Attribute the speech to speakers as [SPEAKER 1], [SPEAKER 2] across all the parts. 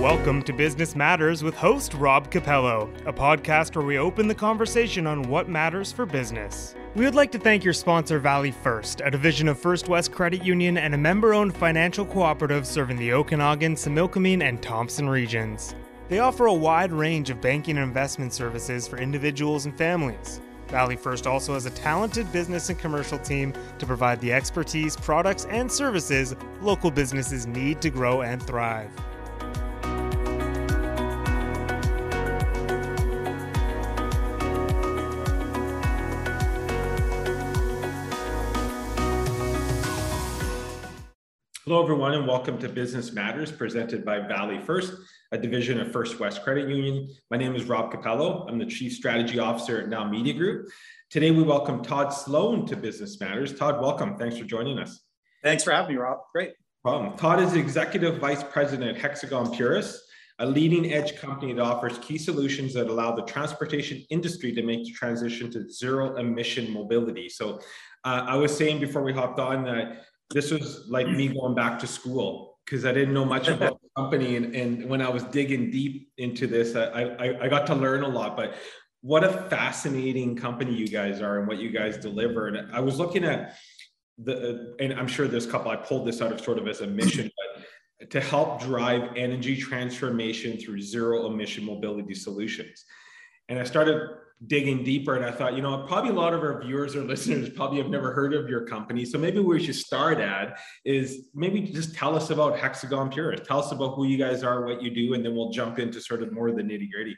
[SPEAKER 1] Welcome to Business Matters with host Rob Capello, a podcast where we open the conversation on what matters for business. We would like to thank your sponsor, Valley First, a division of First West Credit Union and a member owned financial cooperative serving the Okanagan, Similkameen, and Thompson regions. They offer a wide range of banking and investment services for individuals and families. Valley First also has a talented business and commercial team to provide the expertise, products, and services local businesses need to grow and thrive.
[SPEAKER 2] Hello, everyone, and welcome to Business Matters presented by Valley First, a division of First West Credit Union. My name is Rob Capello. I'm the Chief Strategy Officer at Now Media Group. Today, we welcome Todd Sloan to Business Matters. Todd, welcome. Thanks for joining us.
[SPEAKER 3] Thanks for having me, Rob. Great.
[SPEAKER 2] Problem. Todd is Executive Vice President at Hexagon Purus, a leading edge company that offers key solutions that allow the transportation industry to make the transition to zero emission mobility. So, uh, I was saying before we hopped on that this was like me going back to school because I didn't know much about the company. And, and when I was digging deep into this, I, I, I got to learn a lot. But what a fascinating company you guys are and what you guys deliver. And I was looking at the, uh, and I'm sure there's a couple, I pulled this out of sort of as a mission, but to help drive energy transformation through zero emission mobility solutions. And I started digging deeper and I thought, you know, probably a lot of our viewers or listeners probably have never heard of your company. So maybe we should start at is maybe just tell us about Hexagon Purus. Tell us about who you guys are, what you do, and then we'll jump into sort of more of the nitty gritty.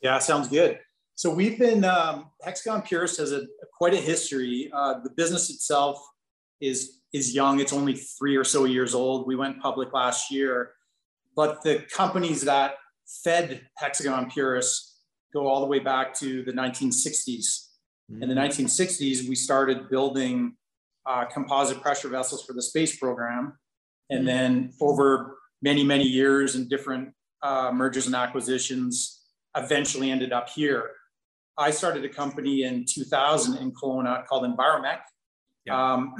[SPEAKER 3] Yeah, sounds good. So we've been, um, Hexagon Purus has a, quite a history. Uh, the business itself is, is young. It's only three or so years old. We went public last year, but the companies that fed Hexagon Purus go all the way back to the 1960s. Mm-hmm. In the 1960s, we started building uh, composite pressure vessels for the space program. And mm-hmm. then over many, many years and different uh, mergers and acquisitions, eventually ended up here. I started a company in 2000 in Kelowna called Enviromech. Yeah. Um,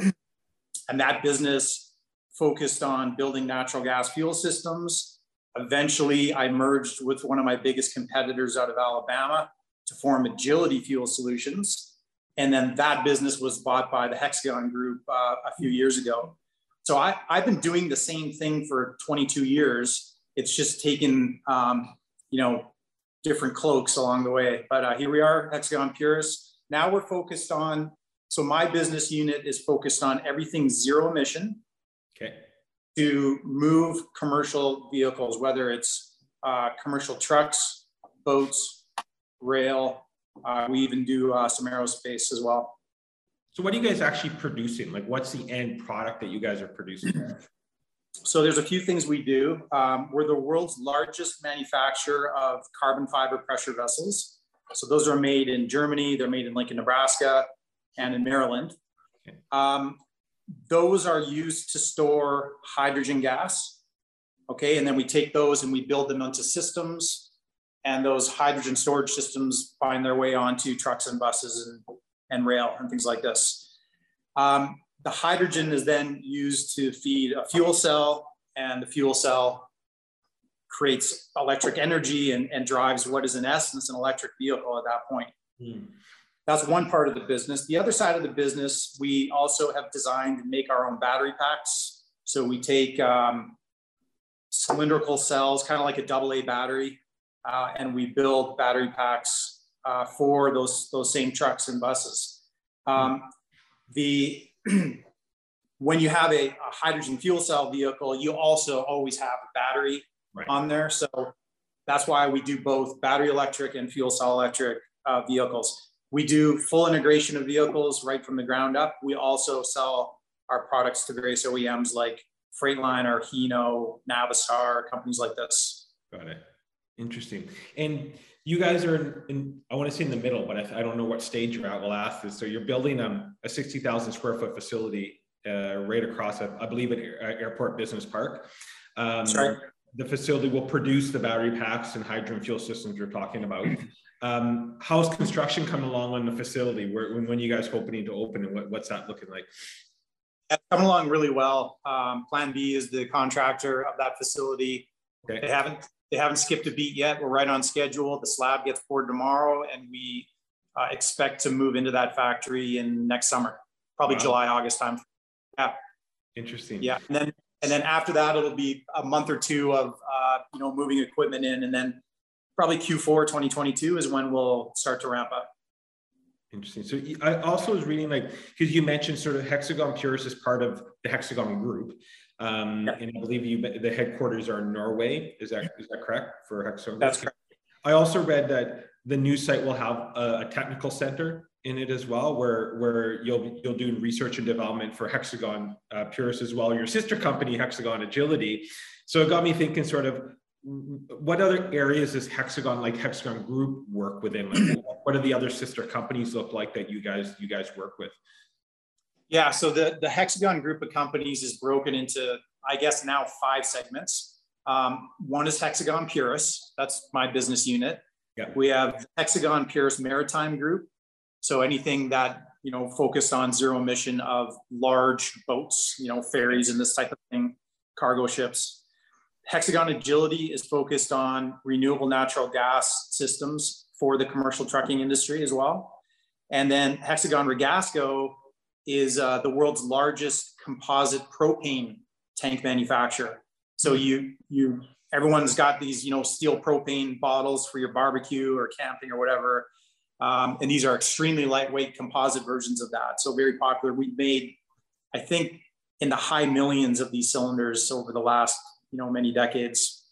[SPEAKER 3] and that business focused on building natural gas fuel systems Eventually, I merged with one of my biggest competitors out of Alabama to form Agility Fuel Solutions. And then that business was bought by the Hexagon Group uh, a few years ago. So I, have been doing the same thing for 22 years. It's just taken, um, you know, different cloaks along the way. But uh, here we are, Hexagon Purus. Now we're focused on, so my business unit is focused on everything zero emission. To move commercial vehicles, whether it's uh, commercial trucks, boats, rail. Uh, we even do uh, some aerospace as well.
[SPEAKER 2] So, what are you guys actually producing? Like, what's the end product that you guys are producing?
[SPEAKER 3] So, there's a few things we do. Um, we're the world's largest manufacturer of carbon fiber pressure vessels. So, those are made in Germany, they're made in Lincoln, Nebraska, and in Maryland. Okay. Um, those are used to store hydrogen gas. Okay, and then we take those and we build them into systems, and those hydrogen storage systems find their way onto trucks and buses and, and rail and things like this. Um, the hydrogen is then used to feed a fuel cell, and the fuel cell creates electric energy and, and drives what is in essence an electric vehicle at that point. Mm. That's one part of the business. The other side of the business, we also have designed and make our own battery packs. So we take um, cylindrical cells, kind of like a double A battery, uh, and we build battery packs uh, for those, those same trucks and buses. Um, the when you have a, a, hydrogen fuel cell vehicle, you also always have a battery right. on there. So that's why we do both battery electric and fuel cell electric uh, vehicles. We do full integration of vehicles right from the ground up. We also sell our products to various OEMs like Freightliner, Hino, Navistar, companies like this.
[SPEAKER 2] Got it. Interesting. And you guys are in, I want to say in the middle, but I, I don't know what stage you're at. We'll ask this. So you're building um, a 60,000 square foot facility uh, right across, I believe, at Airport Business Park. Um,
[SPEAKER 3] Sorry.
[SPEAKER 2] The facility will produce the battery packs and hydrogen fuel systems you're talking about. Um, how's construction coming along on the facility? Where, when, when you guys hoping to open and what, what's that looking like?
[SPEAKER 3] It's coming along really well. Um, Plan B is the contractor of that facility. Okay. They haven't they haven't skipped a beat yet. We're right on schedule. The slab gets poured tomorrow, and we uh, expect to move into that factory in next summer, probably wow. July August time.
[SPEAKER 2] Yeah. Interesting.
[SPEAKER 3] Yeah, and then and then after that, it'll be a month or two of uh, you know moving equipment in, and then probably Q4 2022 is when we'll start to ramp up.
[SPEAKER 2] Interesting. So I also was reading like because you mentioned sort of Hexagon Purus as part of the Hexagon Group, um, yeah. and I believe you the headquarters are in Norway. Is that is that correct for Hexagon?
[SPEAKER 3] That's correct.
[SPEAKER 2] I also read that the new site will have a, a, technical center in it as well, where where you'll you'll do research and development for Hexagon uh, Purus as well, your sister company Hexagon Agility. So it got me thinking, sort of what other areas does Hexagon, like Hexagon Group, work within? Like, what do the other sister companies look like that you guys you guys work with?
[SPEAKER 3] Yeah, so the the Hexagon Group of companies is broken into, I guess, now five segments. Um, one is Hexagon Purus. That's my business unit. Yeah. We have Hexagon Purus Maritime Group. So anything that you know focused on zero emission of large boats, you know, ferries and this type of thing, cargo ships. Hexagon Agility is focused on renewable natural gas systems for the commercial trucking industry as well. And then Hexagon Ragasco is uh, the world's largest composite propane tank manufacturer. So you you everyone's got these you know steel propane bottles for your barbecue or camping or whatever, um, and these are extremely lightweight composite versions of that. So very popular. We've made, I think, in the high millions of these cylinders over the last you know many decades.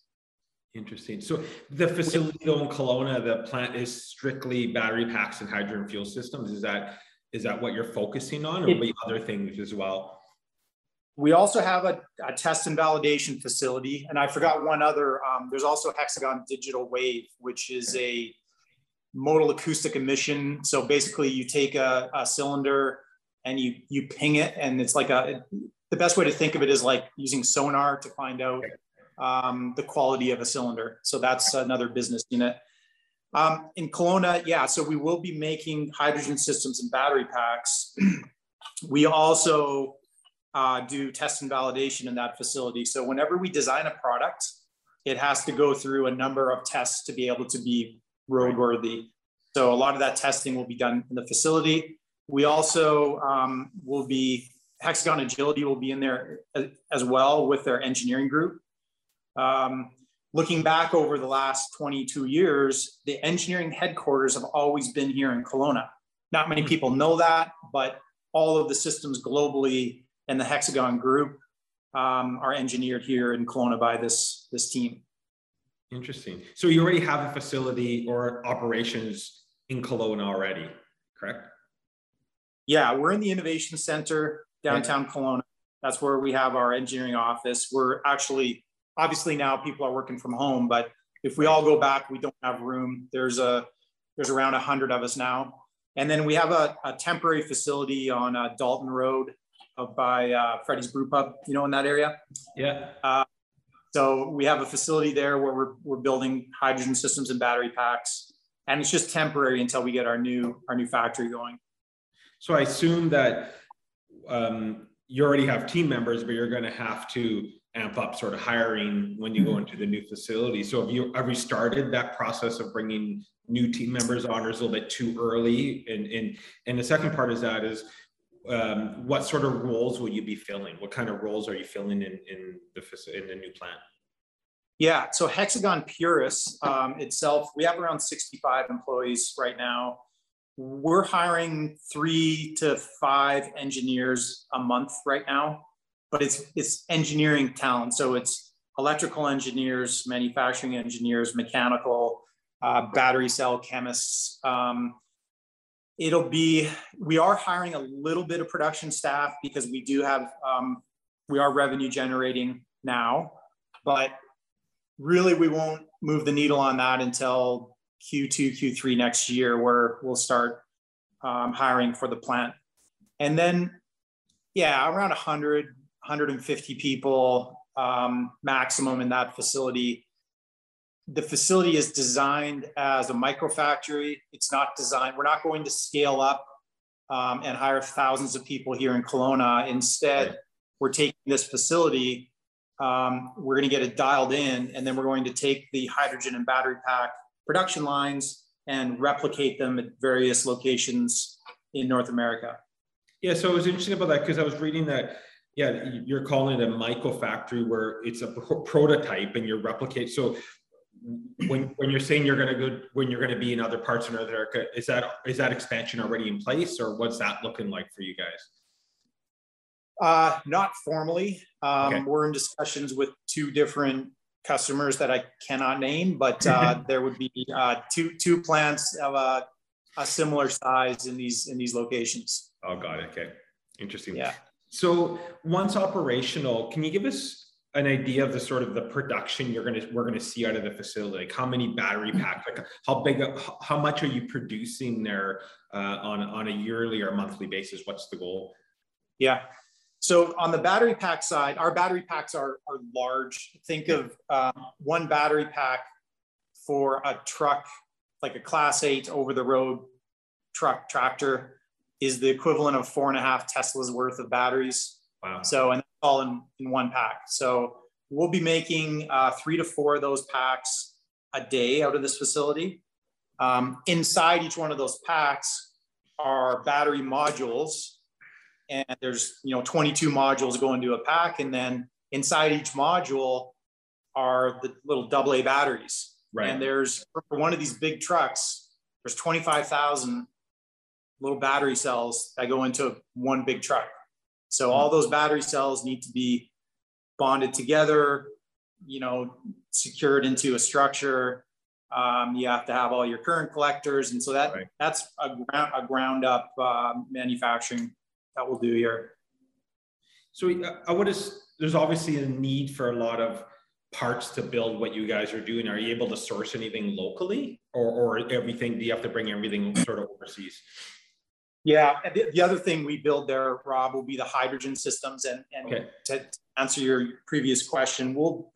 [SPEAKER 2] Interesting. So the facility in Kelowna, the plant is strictly battery packs and hydrogen fuel systems. Is that is that what you're focusing on, or it, other things as well?
[SPEAKER 3] We also have a, a, test and validation facility, and I forgot one other. Um, there's also Hexagon Digital Wave, which is a modal acoustic emission. So basically, you take a, a cylinder and you you ping it, and it's like a the best way to think of it is like using sonar to find out um, the quality of a cylinder. So that's another business unit. Um, in Kelowna, yeah, so we will be making hydrogen systems and battery packs. we also uh, do test and validation in that facility. So whenever we design a product, it has to go through a number of tests to be able to be roadworthy. So a lot of that testing will be done in the facility. We also um, will be Hexagon Agility will be in there as well with their engineering group. Um, looking back over the last 22 years, the engineering headquarters have always been here in Kelowna. Not many people know that, but all of the systems globally and the Hexagon group um, are engineered here in Kelowna by this, this team.
[SPEAKER 2] Interesting. So you already have a facility or operations in Kelowna already, correct?
[SPEAKER 3] Yeah, we're in the innovation center downtown right. Kelowna. That's where we have our engineering office. We're actually, obviously now people are working from home, but if we all go back, we don't have room. There's a, there's around a hundred of us now. And then we have a, a temporary facility on uh, Dalton Road by uh, Freddy's Brew Pub, you know, in that area.
[SPEAKER 2] Yeah. Uh,
[SPEAKER 3] so we have a facility there where we're, we're building hydrogen systems and battery packs, and it's just temporary until we get our new our new factory going.
[SPEAKER 2] So I assume that um, you already have team members, but you're going to have to amp up sort of hiring when you go into the new facility. So have you have you started that process of bringing new team members on, or is a little bit too early? And and and the second part is that is um, what sort of roles will you be filling? What kind of roles are you filling in in the in the new plant?
[SPEAKER 3] Yeah, so Hexagon Purus um, itself, we have around 65 employees right now we're hiring three to five engineers a month right now, but it's it's engineering talent. So it's electrical engineers, manufacturing engineers, mechanical, uh, battery cell chemists. Um, it'll be we are hiring a little bit of production staff because we do have um, we are revenue generating now, but really we won't move the needle on that until Q2, Q3 next year, where we'll start um, hiring for the plant. And then, yeah, around 100, 150 people um, maximum in that facility. The facility is designed as a micro factory. It's not designed, we're not going to scale up um, and hire thousands of people here in Kelowna. Instead, we're taking this facility Um, we're going to get it dialed in, and then we're going to take the hydrogen and battery pack production lines and replicate them at various locations in North America.
[SPEAKER 2] Yeah, so it was interesting about that because I was reading that. Yeah, you're calling it a micro factory where it's a prototype and you're replicate. So when when you're saying you're going to go when you're going to be in other parts of North America, is that is that expansion already in place, or what's that looking like for you guys?
[SPEAKER 3] Uh, not formally. Um, okay. We're in discussions with two different customers that I cannot name, but uh, there would be uh, two two plants of a, a, similar size in these in these locations.
[SPEAKER 2] Oh, got it. Okay, interesting.
[SPEAKER 3] Yeah.
[SPEAKER 2] So once operational, can you give us an idea of the sort of the production you're gonna we're gonna see out of the facility? Like how many battery packs? Like how big? How much are you producing there uh, on on a yearly or monthly basis? What's the goal?
[SPEAKER 3] Yeah. So on the battery pack side, our battery packs are, are large. Think of um, one battery pack for a truck, like a class eight over the road truck tractor is the equivalent of four and a half Teslas worth of batteries. Wow. So, and all in, in one pack. So we'll be making uh, three to four of those packs a day out of this facility. Um, inside each one of those packs are battery modules and there's you know 22 modules go into a pack and then inside each module are the little double a batteries right and there's for one of these big trucks there's 25000 little battery cells that go into one big truck so all those battery cells need to be bonded together you know secured into a structure um, you have to have all your current collectors and so that right. that's a ground, a ground up uh, manufacturing that we'll do here.
[SPEAKER 2] So I would there's obviously a need for a lot of parts to build what you guys are doing. Are you able to source anything locally or, or everything? Do you have to bring everything sort of overseas?
[SPEAKER 3] Yeah. The, the, other thing we build there, Rob, will be the hydrogen systems. And, and okay. to, answer your previous question, we'll,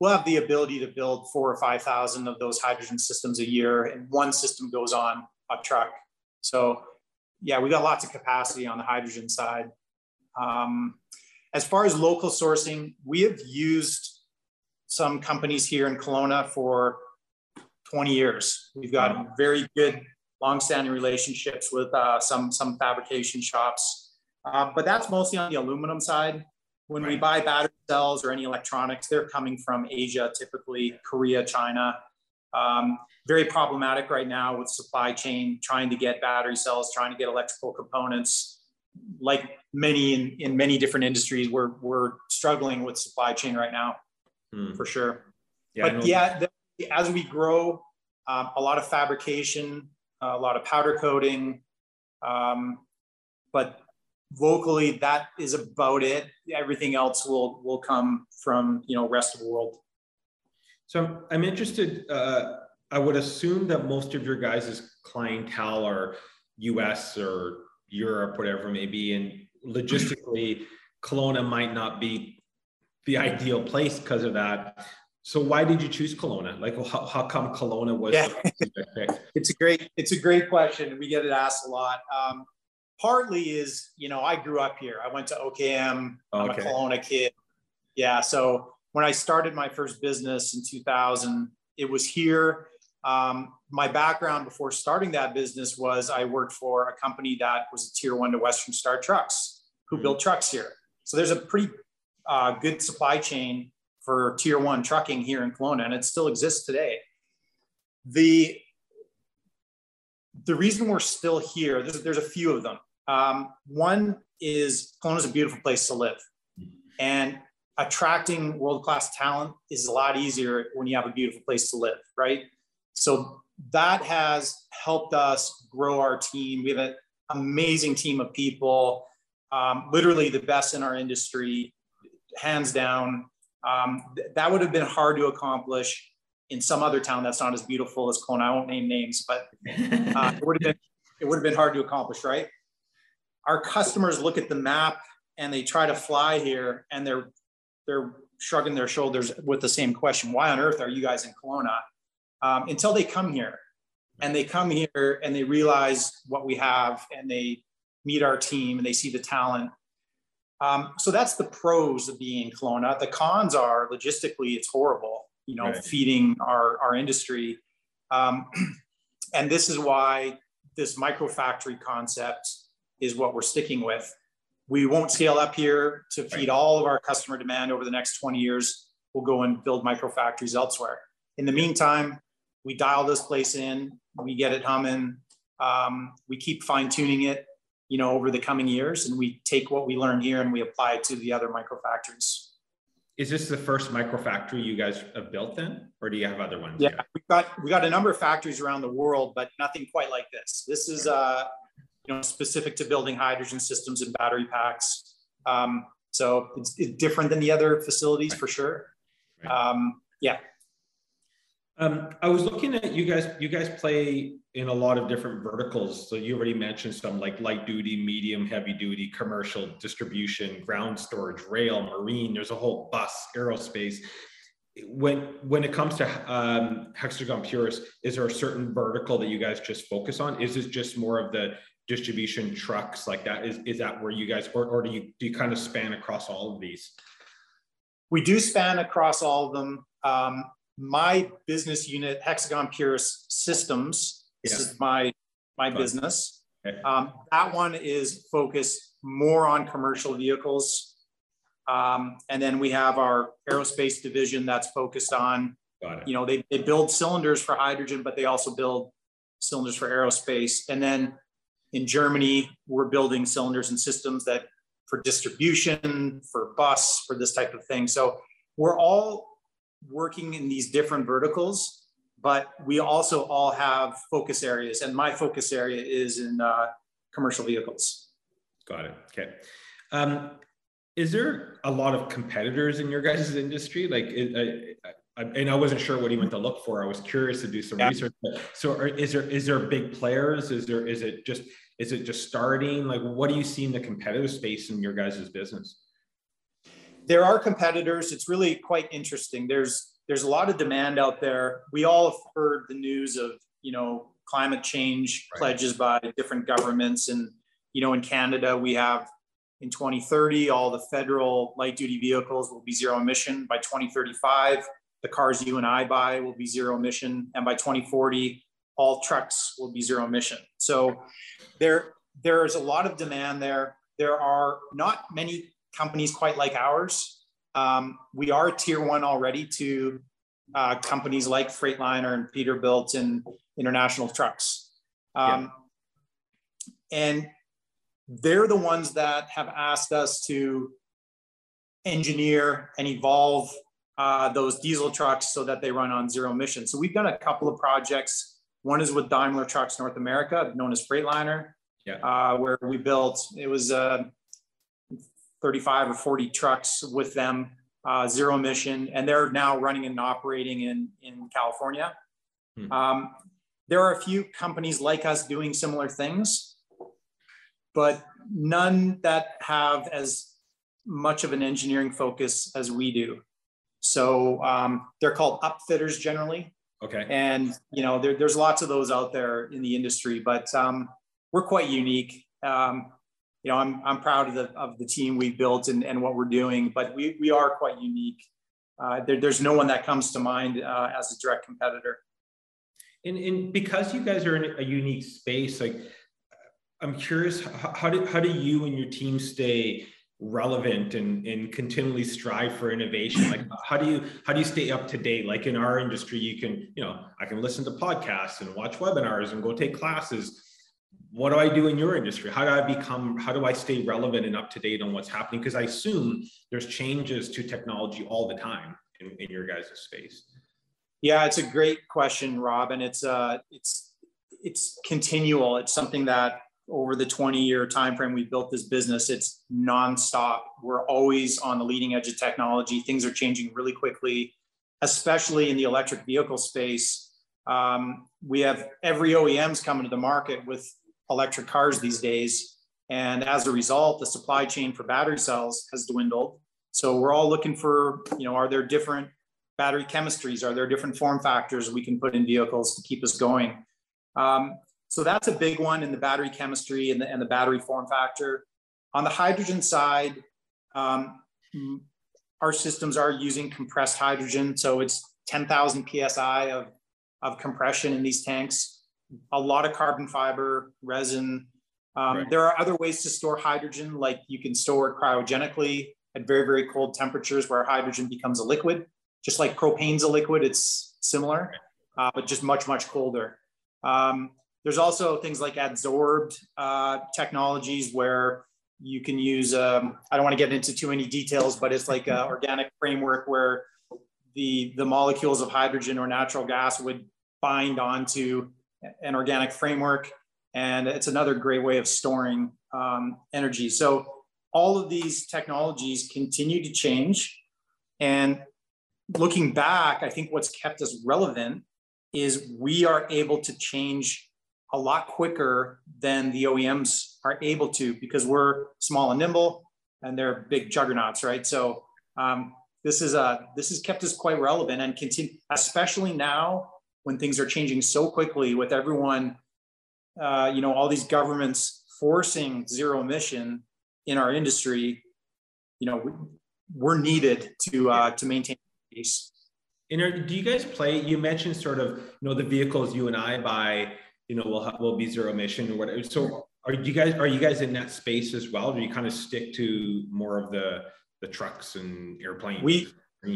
[SPEAKER 3] we'll have the ability to build four or 5,000 of those hydrogen systems a year. And one system goes on a truck. So yeah, we got lots of capacity on the hydrogen side. Um, as far as local sourcing, we have used some companies here in Kelowna for 20 years. We've got very good long-standing relationships with uh, some, some fabrication shops, uh, but that's mostly on the aluminum side. When right. we buy battery cells or any electronics, they're coming from Asia, typically Korea, China. Um, very problematic right now with supply chain, trying to get battery cells, trying to get electrical components. Like many in, in many different industries, we're, we're struggling with supply chain right now, hmm. for sure. Yeah, but yeah, the, as we grow, um, a lot of fabrication, a lot of powder coating, um, but locally, that is about it. Everything else will will come from you know rest of the world.
[SPEAKER 2] So I'm interested. Uh, I would assume that most of your guys' clientele are US or Europe, whatever it may be, and logistically, Kelowna might not be the ideal place because of that. So why did you choose Kelowna? Like, how, how come Kelowna was? Yeah.
[SPEAKER 3] it's a great, it's a great question. We get it asked a lot. Um, partly is, you know, I grew up here. I went to OKM. I'm a Kelowna kid. Yeah. So when I started my first business in 2000, it was here. Um, my background before starting that business was I worked for a company that was a tier one to Western Star Trucks, who mm-hmm. built trucks here. So there's a pretty uh, good supply chain for tier one trucking here in Kelowna, and it still exists today. The the reason we're still here, there's, there's a few of them. Um, one is Kelowna is a beautiful place to live, and attracting world class talent is a lot easier when you have a beautiful place to live, right? So that has helped us grow our team. We have an amazing team of people, um, literally the best in our industry, hands down. Um, th- that would have been hard to accomplish in some other town that's not as beautiful as Kelowna. I won't name names, but uh, it would have been it would have been hard to accomplish, right? Our customers look at the map and they try to fly here, and they're they're shrugging their shoulders with the same question: Why on earth are you guys in Kelowna? um, until they come here and they come here and they realize what we have and they meet our team and they see the talent. Um, so that's the pros of being in Kelowna. The cons are logistically, it's horrible, you know, right. feeding our, our industry. Um, and this is why this micro factory concept is what we're sticking with. We won't scale up here to feed right. all of our customer demand over the next 20 years. We'll go and build micro factories elsewhere. In the meantime, we dial this place in, we get it humming, um, we keep fine tuning it, you know, over the coming years, and we take what we learn here and we apply it to the other micro factories.
[SPEAKER 2] Is this the first micro factory you guys have built then, or do you have other ones?
[SPEAKER 3] Yeah, yet? we've got we got a number of factories around the world, but nothing quite like this. This is uh, you know specific to building hydrogen systems and battery packs. Um, so it's, it's different than the other facilities right. for sure. Right. Um, yeah.
[SPEAKER 2] Um, I was looking at you guys. You guys play in a lot of different verticals. So you already mentioned some like light duty, medium, heavy duty, commercial, distribution, ground storage, rail, marine. There's a whole bus, aerospace. When when it comes to um, Hexagon Purus, is there a certain vertical that you guys just focus on? Is this just more of the distribution trucks like that? Is is that where you guys, or, or do you do you kind of span across all of these?
[SPEAKER 3] We do span across all of them. Um, my business unit, Hexagon Purus Systems, this is my my Fun. business. Okay. Um, that one is focused more on commercial vehicles. Um, and then we have our aerospace division that's focused on, you know, they, they build cylinders for hydrogen, but they also build cylinders for aerospace. And then in Germany, we're building cylinders and systems that for distribution, for bus, for this type of thing. So we're all working in these different verticals, but we also all have focus areas. And my focus area is in uh, commercial vehicles.
[SPEAKER 2] Got it. Okay. Um, is there a lot of competitors in your guys' industry? Like, it, I, I, and I wasn't sure what he went to look for. I was curious to do some yeah. research. So, are, is there is there big players? Is there is it just is it just starting? Like, what do you see in the competitive space in your guys' business?
[SPEAKER 3] There are competitors. It's really quite interesting. There's there's a lot of demand out there. We all have heard the news of you know climate change right. pledges by different governments, and you know in Canada we have in 2030 all the federal light duty vehicles will be zero emission. By 2035, the cars you and I buy will be zero emission, and by 2040 all trucks will be zero emission. So there there is a lot of demand there. There are not many companies quite like ours. Um, we are tier one already to uh, companies like Freightliner and Peterbilt and International Trucks. Um, yeah. And they're the ones that have asked us to engineer and evolve uh, those diesel trucks so that they run on zero emissions. So we've done a couple of projects. One is with Daimler Trucks North America, known as Freightliner, yeah. uh, where we built, it was a 35 or 40 trucks with them, uh, zero emission, and they're now running and operating in, in California. Hmm. Um, there are a few companies like us doing similar things, but none that have as much of an engineering focus as we do. So um, they're called upfitters generally.
[SPEAKER 2] Okay.
[SPEAKER 3] And you know, there, there's lots of those out there in the industry, but um, we're quite unique. Um, you know, I'm, I'm proud of the, of the team we've built and, and what we're doing, but we, we are quite unique. Uh, there, there's no one that comes to mind uh, as a direct competitor.
[SPEAKER 2] And, and because you guys are in a unique space, like I'm curious, how, how do, how do you and your team stay relevant and, and continually strive for innovation like how do you how do you stay up to date like in our industry you can you know i can listen to podcasts and watch webinars and go take classes what do I do in your industry? How do I become, how do I stay relevant and up to date on what's happening? Because I assume there's changes to technology all the time in, in your guys' space.
[SPEAKER 3] Yeah, it's a great question, Rob. And it's uh it's it's continual. It's something that over the 20 year time frame we built this business, it's nonstop. We're always on the leading edge of technology. Things are changing really quickly, especially in the electric vehicle space. Um, we have every OEM's coming to the market with electric cars these days. And as a result, the supply chain for battery cells has dwindled. So we're all looking for, you know, are there different battery chemistries? Are there different form factors we can put in vehicles to keep us going? Um, so that's a big one in the battery chemistry and the, and the battery form factor. On the hydrogen side, Um, our systems are using compressed hydrogen, so it's 10,000 psi of, of compression in these tanks. A lot of carbon fiber, resin. Um, right. There are other ways to store hydrogen, like you can store it cryogenically at very, very cold temperatures where hydrogen becomes a liquid. Just like propane's a liquid, it's similar, uh, but just much, much colder. Um, there's also things like adsorbed uh, technologies where you can use, um, I don't want to get into too many details, but it's like an organic framework where the, the molecules of hydrogen or natural gas would bind onto an organic framework. And it's another great way of storing um, energy. So all of these technologies continue to change. And looking back, I think what's kept us relevant is we are able to change a lot quicker than the OEMs are able to because we're small and nimble and they're big juggernauts, right? So um, this is a this has kept us quite relevant and continue, especially now when things are changing so quickly with everyone, uh, you know, all these governments forcing zero emission in our industry. You know, we're needed to uh, to maintain pace.
[SPEAKER 2] And do you guys play? You mentioned sort of, you know, the vehicles you and I buy, you know, will will be zero emission or whatever. So, are you guys are you guys in that space as well? do you kind of stick to more of the the trucks and airplanes?
[SPEAKER 3] We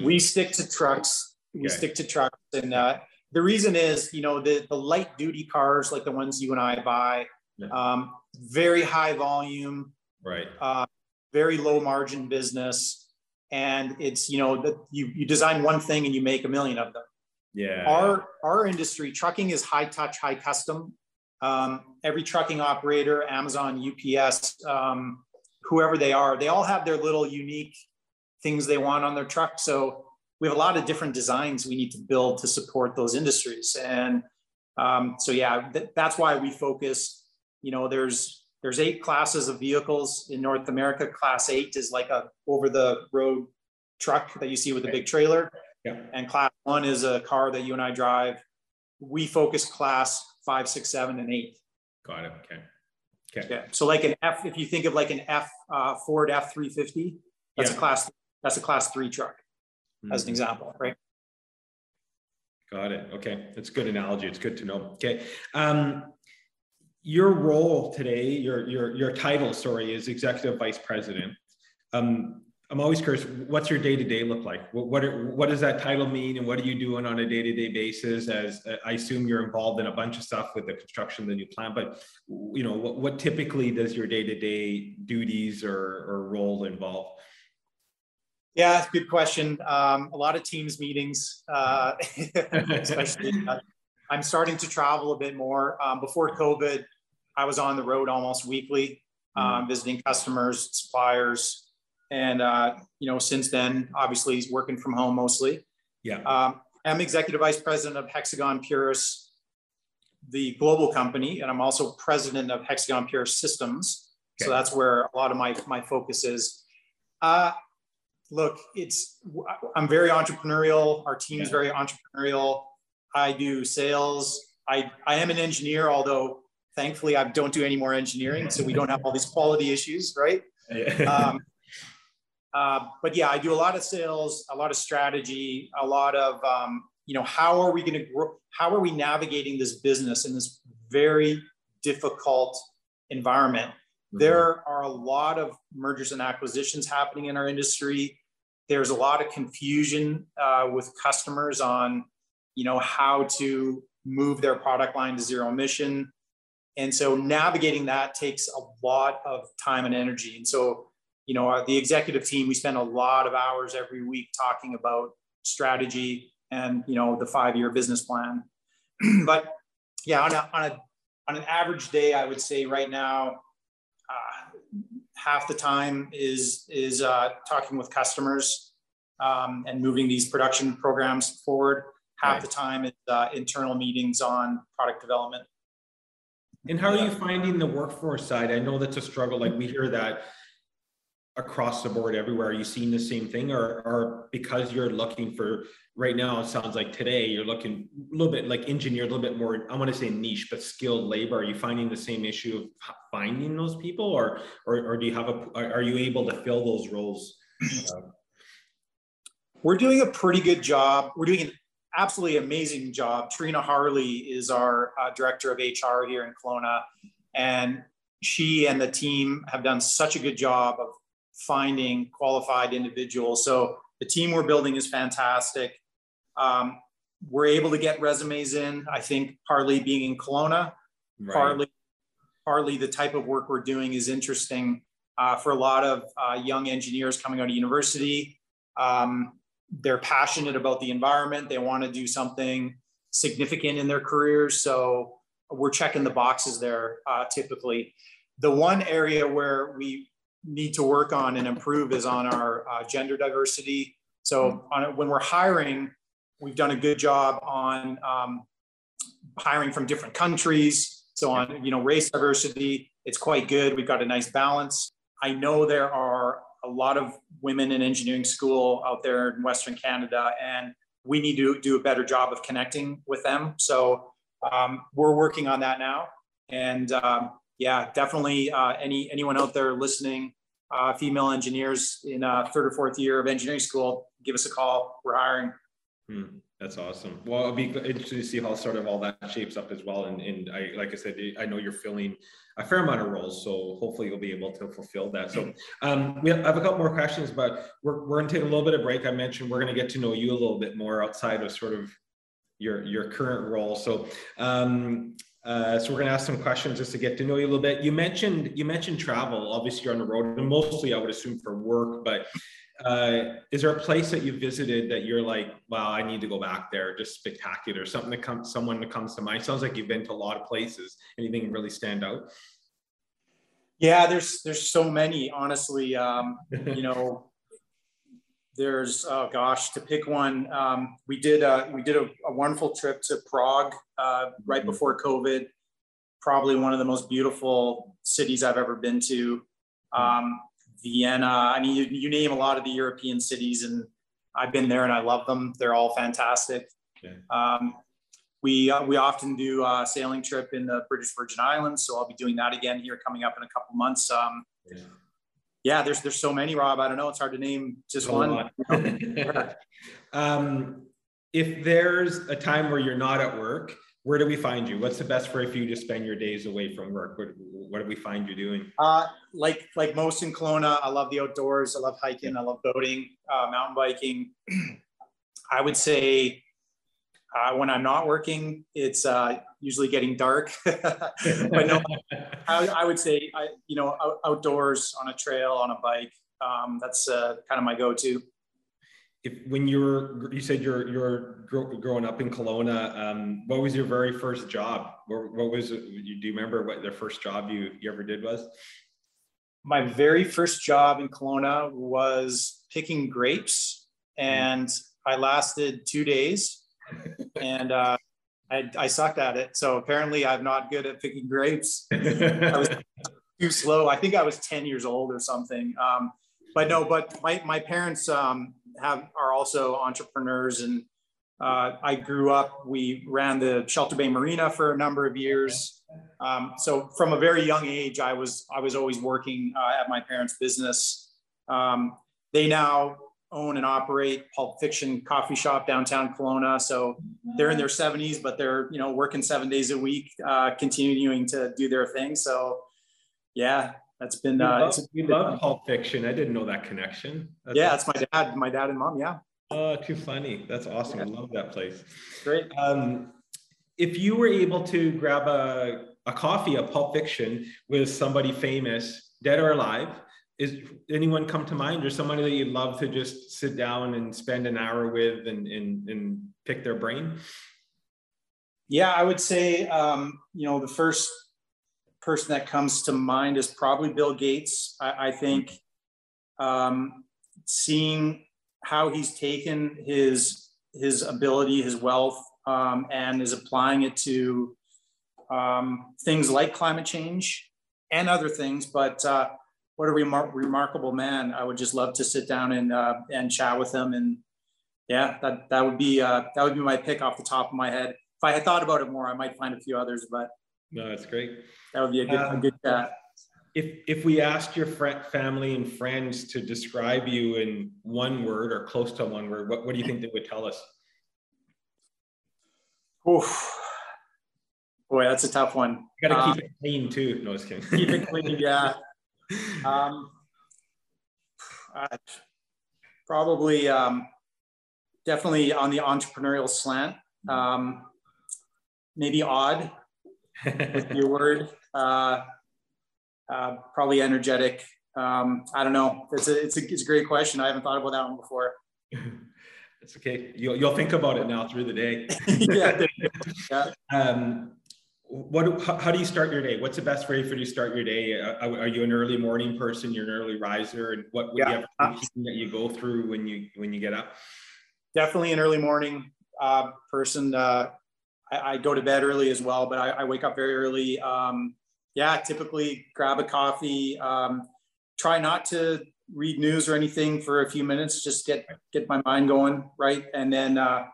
[SPEAKER 3] we stick to trucks. We okay. stick to trucks, and uh, the reason is, you know, the the light duty cars like the ones you and I buy, yeah. um, very high volume,
[SPEAKER 2] right?
[SPEAKER 3] Uh, very low margin business. And it's you know that you you design one thing and you make a million of them.
[SPEAKER 2] Yeah.
[SPEAKER 3] Our our industry trucking is high touch high custom. Um, every trucking operator amazon ups um, whoever they are they all have their little unique things they want on their truck. So we have a lot of different designs we need to build to support those industries and um, so yeah th- that's why we focus you know there's there's eight classes of vehicles in North America. Class eight is like a over the road truck that you see with a big trailer.
[SPEAKER 2] Yeah.
[SPEAKER 3] And class one is a car that you and I drive. We focus class five, six, seven, and eight.
[SPEAKER 2] Got it. Okay. Okay.
[SPEAKER 3] Yeah. So like an F, if you think of like an F uh, Ford F three fifty, that's yeah. a class that's a class three truck, mm-hmm. as an mm-hmm. example, right?
[SPEAKER 2] Got it. Okay, that's good analogy. It's good to know. Okay. Um, your role today, your your your title, sorry, is executive vice president. Um, I'm always curious, what's your day to day look like? What what, are, what does that title mean, and what are you doing on a day to day basis? As I assume you're involved in a bunch of stuff with the construction of the new plant, but you know, what, what typically does your day to day duties or, or role involve?
[SPEAKER 3] Yeah, it's a good question. Um, a lot of teams meetings, uh, especially. Uh, I'm starting to travel a bit more. Um, before COVID, I was on the road almost weekly, um, mm. visiting customers, suppliers, and uh, you know, since then, obviously, he's working from home mostly.
[SPEAKER 2] Yeah.
[SPEAKER 3] Um, I'm executive vice president of Hexagon Purus, the global company, and I'm also president of Hexagon Purus Systems. Okay. So that's where a lot of my my focus is. Uh, look, it's I'm very entrepreneurial. Our team is very entrepreneurial. I do sales. I I am an engineer, although thankfully, I don't do any more engineering, so we don't have all these quality issues, right? um, uh, but yeah, I do a lot of sales, a lot of strategy, a lot of um, you know how are we going to grow? How are we navigating this business in this very difficult environment? Mm-hmm. There are a lot of mergers and acquisitions happening in our industry. There's a lot of confusion uh, with customers on you know how to move their product line to zero emission and so navigating that takes a lot of time and energy. And so, you know, the executive team, we spend a lot of hours every week talking about strategy and, you know, the five year business plan. but yeah, on, a, on, a, on an average day, I would say right now, uh, half the time is, is uh, talking with customers um, and moving these production programs forward. Half right. the time is uh, internal meetings on product development.
[SPEAKER 2] And how are you finding the workforce side? I know that's a struggle. Like we hear that across the board everywhere? Are you seeing the same thing, or, or because you're looking for right now? It sounds like today you're looking a little bit like engineered, a little bit more. I want to say niche, but skilled labor. Are you finding the same issue of finding those people, or or, or do you have a? Are you able to fill those roles?
[SPEAKER 3] We're doing a pretty good job. We're doing an absolutely amazing job. Trina Harley is our uh, director of HR here in Kelowna, and she and the team have done such a good job of finding qualified individuals. So the team we're building is fantastic. Um, we're able to get resumes in. I think partly being in Kelowna, right. partly partly the type of work we're doing is interesting uh, for a lot of uh, young engineers coming out of university. Um, they're passionate about the environment. They want to do something significant in their careers. So we're checking the boxes there uh, typically. The one area where we need to work on and improve is on our uh, gender diversity. So on, when we're hiring, we've done a good job on um, hiring from different countries. So on you know race diversity, it's quite good. We've got a nice balance. I know there are a lot of women in engineering school out there in Western Canada, and we need to do a better job of connecting with them. So um, we're working on that now. And um, yeah, definitely uh, any anyone out there listening, uh, female engineers in a third or fourth year of engineering school, give us a call. We're hiring.
[SPEAKER 2] Hmm, that's awesome. Well, it'll be interesting to see how sort of all that shapes up as well. And, and I, like I said, I know you're filling a fair amount of roles, so hopefully you'll be able to fulfill that. So um, we have, I have a couple more questions, but we're, we're going to take a little bit of break. I mentioned we're going to get to know you a little bit more outside of sort of your your current role. So um, uh, so we're going to ask some questions just to get to know you a little bit. You mentioned you mentioned travel. Obviously, you're on the road, and mostly I would assume for work. But uh, is there a place that you visited that you're like, wow, I need to go back there? Just spectacular. Something that comes, someone that comes to mind. Sounds like you've been to a lot of places. Anything really stand out?
[SPEAKER 3] Yeah, there's there's so many. Honestly, um, you know, there's oh gosh to pick one um, we did a, we did a, a wonderful trip to prague uh, right mm-hmm. before covid probably one of the most beautiful cities i've ever been to mm-hmm. um, vienna i mean you, you, name a lot of the european cities and i've been there and i love them they're all fantastic okay. um, we uh, we often do a sailing trip in the british virgin islands so i'll be doing that again here coming up in a couple months um, yeah yeah, there's there's so many, Rob. I don't know. It's hard to name just one.
[SPEAKER 2] um, if there's a time where you're not at work, where do we find you? What's the best way for you to spend your days away from work? What, what do we find you doing?
[SPEAKER 3] Uh, like like most in Kelowna, I love the outdoors. I love hiking. I love boating, uh, mountain biking. I would say uh, when I'm not working, it's uh, usually getting dark. but no, I, I, would say, I, you know, out, outdoors on a trail, on a bike. Um, that's uh, kind of my go-to.
[SPEAKER 2] If when you were, you said you're you're growing up in Kelowna. Um, what was your very first job? What, what was? Do you remember what the first job you you ever did was?
[SPEAKER 3] My very first job in Kelowna was picking grapes, and I lasted two days and uh, I, I, sucked at it. So apparently, I'm not good at picking grapes. I was too slow. I think I was 10 years old or something. Um, but no, but my, my parents um, have are also entrepreneurs, and uh, I grew up. We ran the Shelter Bay Marina for a number of years. Um, so from a very young age, I was I was always working uh, at my parents' business. Um, they now own and operate Pulp Fiction coffee shop downtown Kelowna. So they're in their 70s, but they're you know working seven days a week, uh, continuing to do their thing. So yeah, that's been. Uh,
[SPEAKER 2] love, it's we love Pulp Fiction. I didn't know that connection.
[SPEAKER 3] That's yeah, awesome. that's my dad, my dad and mom. Yeah.
[SPEAKER 2] Oh, too funny. That's awesome. Yeah. I love that place.
[SPEAKER 3] Great.
[SPEAKER 2] Um, if you were able to grab a, a coffee, a Pulp Fiction with somebody famous, dead or alive, is anyone come to mind or somebody that you'd love to just sit down and spend an hour with and, and, and pick their brain?
[SPEAKER 3] Yeah, I would say, um, you know, the first person that comes to mind is probably Bill Gates. I, I think um, seeing how he's taken his his ability, his wealth, um, and is applying it to um, things like climate change and other things. But uh, what a remar- remarkable man. I would just love to sit down and uh, and chat with him. And yeah, that that would be uh, that would be my pick off the top of my head. If I had thought about it more, I might find a few others, but
[SPEAKER 2] no, that's great.
[SPEAKER 3] That would be a good um, a good chat.
[SPEAKER 2] If if we asked your fr- family and friends to describe you in one word or close to one word, what, what do you think they would tell us?
[SPEAKER 3] Oof. Boy, that's a tough one.
[SPEAKER 2] You got to keep um, it clean too. No, just kidding.
[SPEAKER 3] Keep it clean, yeah. Um, uh, probably, um, definitely on the entrepreneurial slant. Um, maybe odd your word. Uh, uh, probably energetic. Um, I don't know. It's a, it's a it's a great question. I haven't thought about that one before.
[SPEAKER 2] It's okay. You'll, you'll think about it now through the day.
[SPEAKER 3] yeah. yeah.
[SPEAKER 2] Um, what how, do you start your day? What's the best way for you to start your day? Uh, are you an early morning person? You're an early riser? And what would yeah. you have that you go through when you when you get up?
[SPEAKER 3] Definitely an early morning uh, person. Uh, I, I, go to bed early as well but i, I wake up very early. Um, yeah typically grab a coffee um, try not to read news or anything for a few minutes. Just get get my mind going right? And then uh,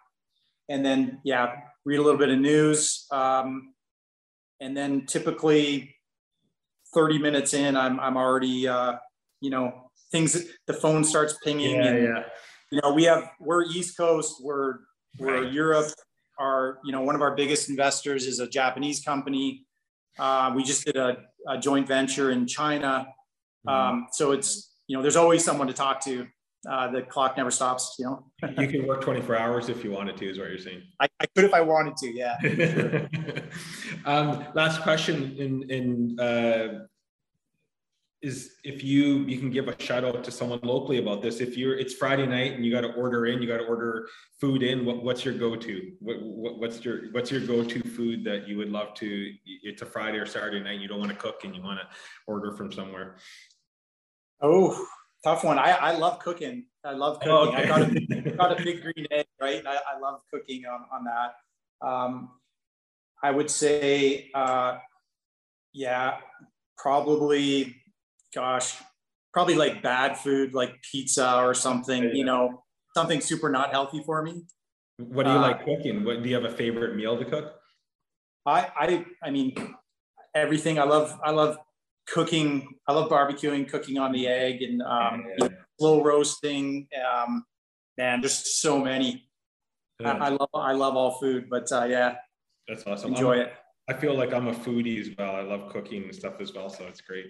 [SPEAKER 3] and then yeah read a little bit of news. Um, and then typically 30 minutes in i'm, I'm already uh, you know things the phone starts pinging
[SPEAKER 2] yeah, and, yeah.
[SPEAKER 3] you know we have we're east coast we're we're right. europe our you know one of our biggest investors is a japanese company uh, we just did a, a, joint venture in china mm-hmm. um, so it's you know there's always someone to talk to uh, the clock never stops. You know,
[SPEAKER 2] you can work 24 hours if you wanted to, is what you're saying.
[SPEAKER 3] I, I could if I wanted to. Yeah.
[SPEAKER 2] um, last question in in uh, is if you you can give a shout out to someone locally about this. If you're it's Friday night and you got to order in, you got to order food in. What, what's your go to? What, what, what's your what's your go to food that you would love to? It's a Friday or Saturday night. You don't want to cook and you want to order from somewhere.
[SPEAKER 3] Oh, tough one. I, I love cooking. I love cooking. Oh, okay. I got a, got a big green egg, right? I, I love cooking on, on that. Um, I would say, uh, yeah, probably, gosh, probably like bad food, like pizza or something, you know, something super not healthy for me.
[SPEAKER 2] What do you uh, like cooking? What do you have a favorite meal to cook?
[SPEAKER 3] I, I, I mean, everything. I love, I love cooking. I love barbecuing, cooking on the egg, and um, yeah. slow roasting. Um, man, just so many. Yeah. I, I, love I love all food, but uh, yeah,
[SPEAKER 2] that's awesome.
[SPEAKER 3] Enjoy
[SPEAKER 2] I'm,
[SPEAKER 3] it.
[SPEAKER 2] I feel like I'm a foodie as well. I love cooking and stuff as well, so it's great.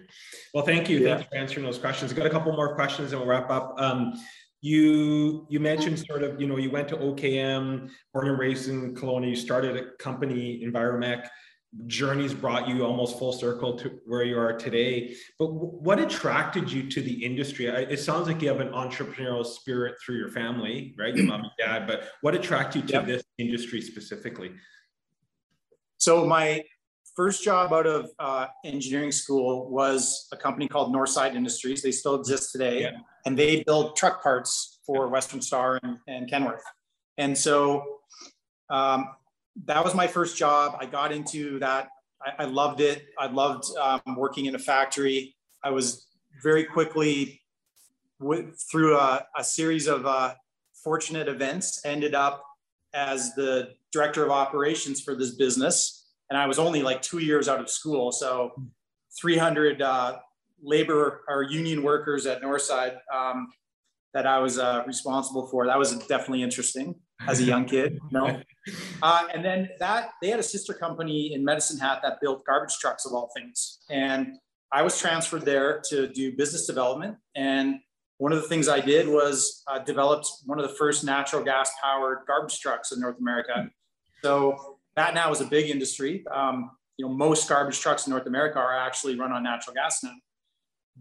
[SPEAKER 2] Well, thank you. Yeah. Thank you for answering those questions. I've got a couple more questions and we'll wrap up. Um, you you mentioned sort of you know you went to OKM, born and raised in Kelowna. You started a company, Enviromech journeys brought you almost full circle to where you are today. But what attracted you to the industry? It sounds like you have an entrepreneurial spirit through your family, right? Your mom and dad. But what attracted you to yep. this industry specifically?
[SPEAKER 3] So my first job out of uh, engineering school was a company called Northside Industries. They still exist today, yeah. and they build truck parts for Western Star and, and Kenworth. And so um, that was my first job. I got into that. I, I loved it. I loved um, working in a factory. I was very quickly with, through a, a, series of uh, fortunate events ended up as the director of operations for this business. And I was only like two years out of school. So 300 uh, labor or union workers at Northside um, that I was uh, responsible for. That was definitely interesting as a young kid, No. Uh, and then that they had a sister company in Medicine Hat that built garbage trucks of all things. And I was transferred there to do business development. And one of the things I did was uh, developed one of the first natural gas powered garbage trucks in North America. So that now is a big industry. Um, you know, most garbage trucks in North America are actually run on natural gas now.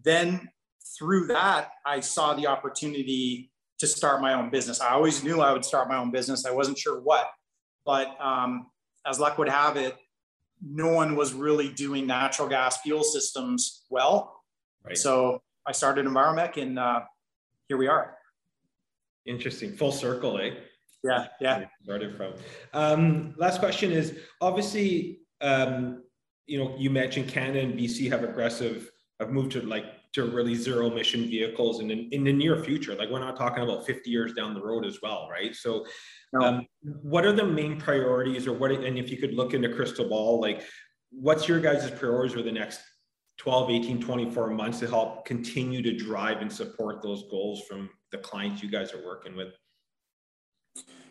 [SPEAKER 3] Then through that, I saw the opportunity to start my own business. I always knew I would start my own business. I wasn't sure what, but um, as luck would have it, no one was really doing natural gas fuel systems well. Right. So I started Enviromech and uh, here we are.
[SPEAKER 2] Interesting. Full circle, eh?
[SPEAKER 3] Yeah, yeah.
[SPEAKER 2] Started from. Um, last question is obviously, um, you know, you mentioned Canada and BC have aggressive, have moved to like to really zero emission vehicles in the, in the near future. Like we're not talking about 50 years down the road as well, right? So, um, what are the main priorities, or what? And if you could look into crystal ball, like what's your guys' priorities for the next 12, 18, 24 months to help continue to drive and support those goals from the clients you guys are working with?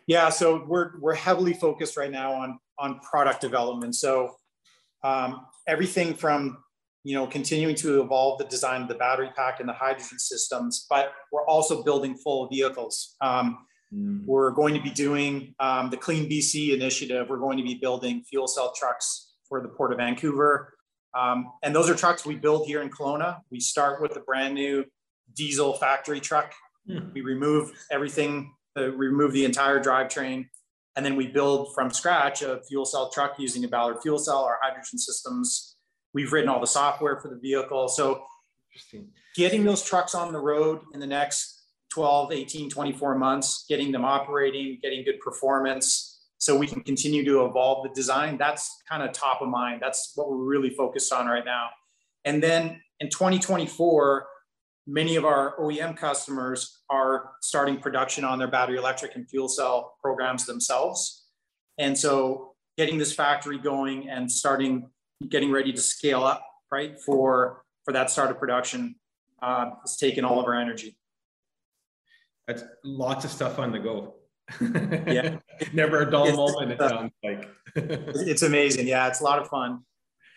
[SPEAKER 3] Yeah, so we're we're heavily focused right now on on product development. So um, everything from you know continuing to evolve the design of the battery pack and the hydrogen systems, but we're also building full vehicles. Um, mm. We're going to be doing um, the Clean BC initiative. We're going to be building fuel cell trucks for the Port of Vancouver. Um, and those are trucks we build here in Kelowna. We start with a brand new diesel factory truck. Mm. We remove everything uh, remove the entire drivetrain, and then we build from scratch a fuel cell truck using a Ballard fuel cell, our hydrogen systems. We've written all the software for the vehicle. So getting those trucks on the road in the next 12, 18, 24 months, getting them operating, getting good performance, so we can continue to evolve the design. That's kind of top of mind. That's what we're really focused on right now. And then in 2024, many of our OEM customers are starting production on their battery electric and fuel cell programs themselves. And so getting this factory going and starting getting ready to scale up, right, for for that start of production uh, has taken all of our energy.
[SPEAKER 2] That's lots of stuff on the go. yeah. Never a dull it's, moment, it uh, sounds like.
[SPEAKER 3] it's amazing. Yeah, it's a lot of fun.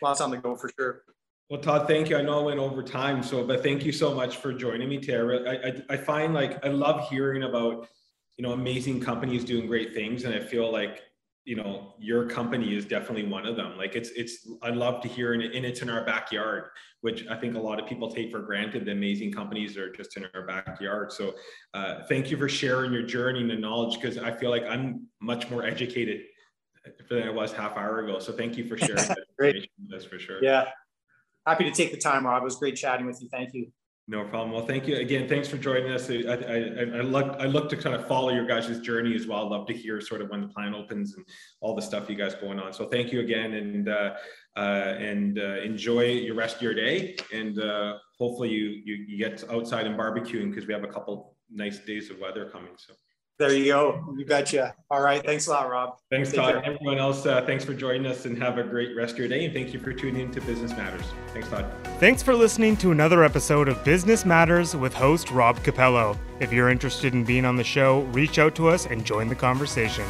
[SPEAKER 3] Lots on the go for sure.
[SPEAKER 2] Well, Todd, thank you. I know I went over time, so but thank you so much for joining me, Tara. I, I, I find like I love hearing about you know amazing companies doing great things, and I feel like you know your company is definitely one of them. Like it's it's I love to hear, and, and it's in our backyard, which I think a lot of people take for granted. The amazing companies are just in our backyard. So uh, thank you for sharing your journey and the knowledge, because I feel like I'm much more educated than I was half hour ago. So thank you for sharing that information us for sure.
[SPEAKER 3] Yeah happy to take the time, Rob. It was great chatting with you. Thank you.
[SPEAKER 2] No problem. Well, thank you again. Thanks for joining us. I, I, I, look I look to kind of follow your guys' journey as well. Love to hear sort of when the plan opens and all the stuff you guys going on. So thank you again, and uh, uh, and uh, enjoy your rest of your day. And uh, hopefully you, you you get outside and barbecuing because we have a couple nice days of weather coming. So.
[SPEAKER 3] There you go. You betcha. All right. Thanks a lot, Rob.
[SPEAKER 2] Thanks, Take Todd. Care. Everyone else, uh, thanks for joining us and have a great rest of your day. And thank you for tuning in to Business Matters. Thanks, Todd.
[SPEAKER 1] Thanks for listening to another episode of Business Matters with host Rob Capello. If you're interested in being on the show, reach out to us and join the conversation.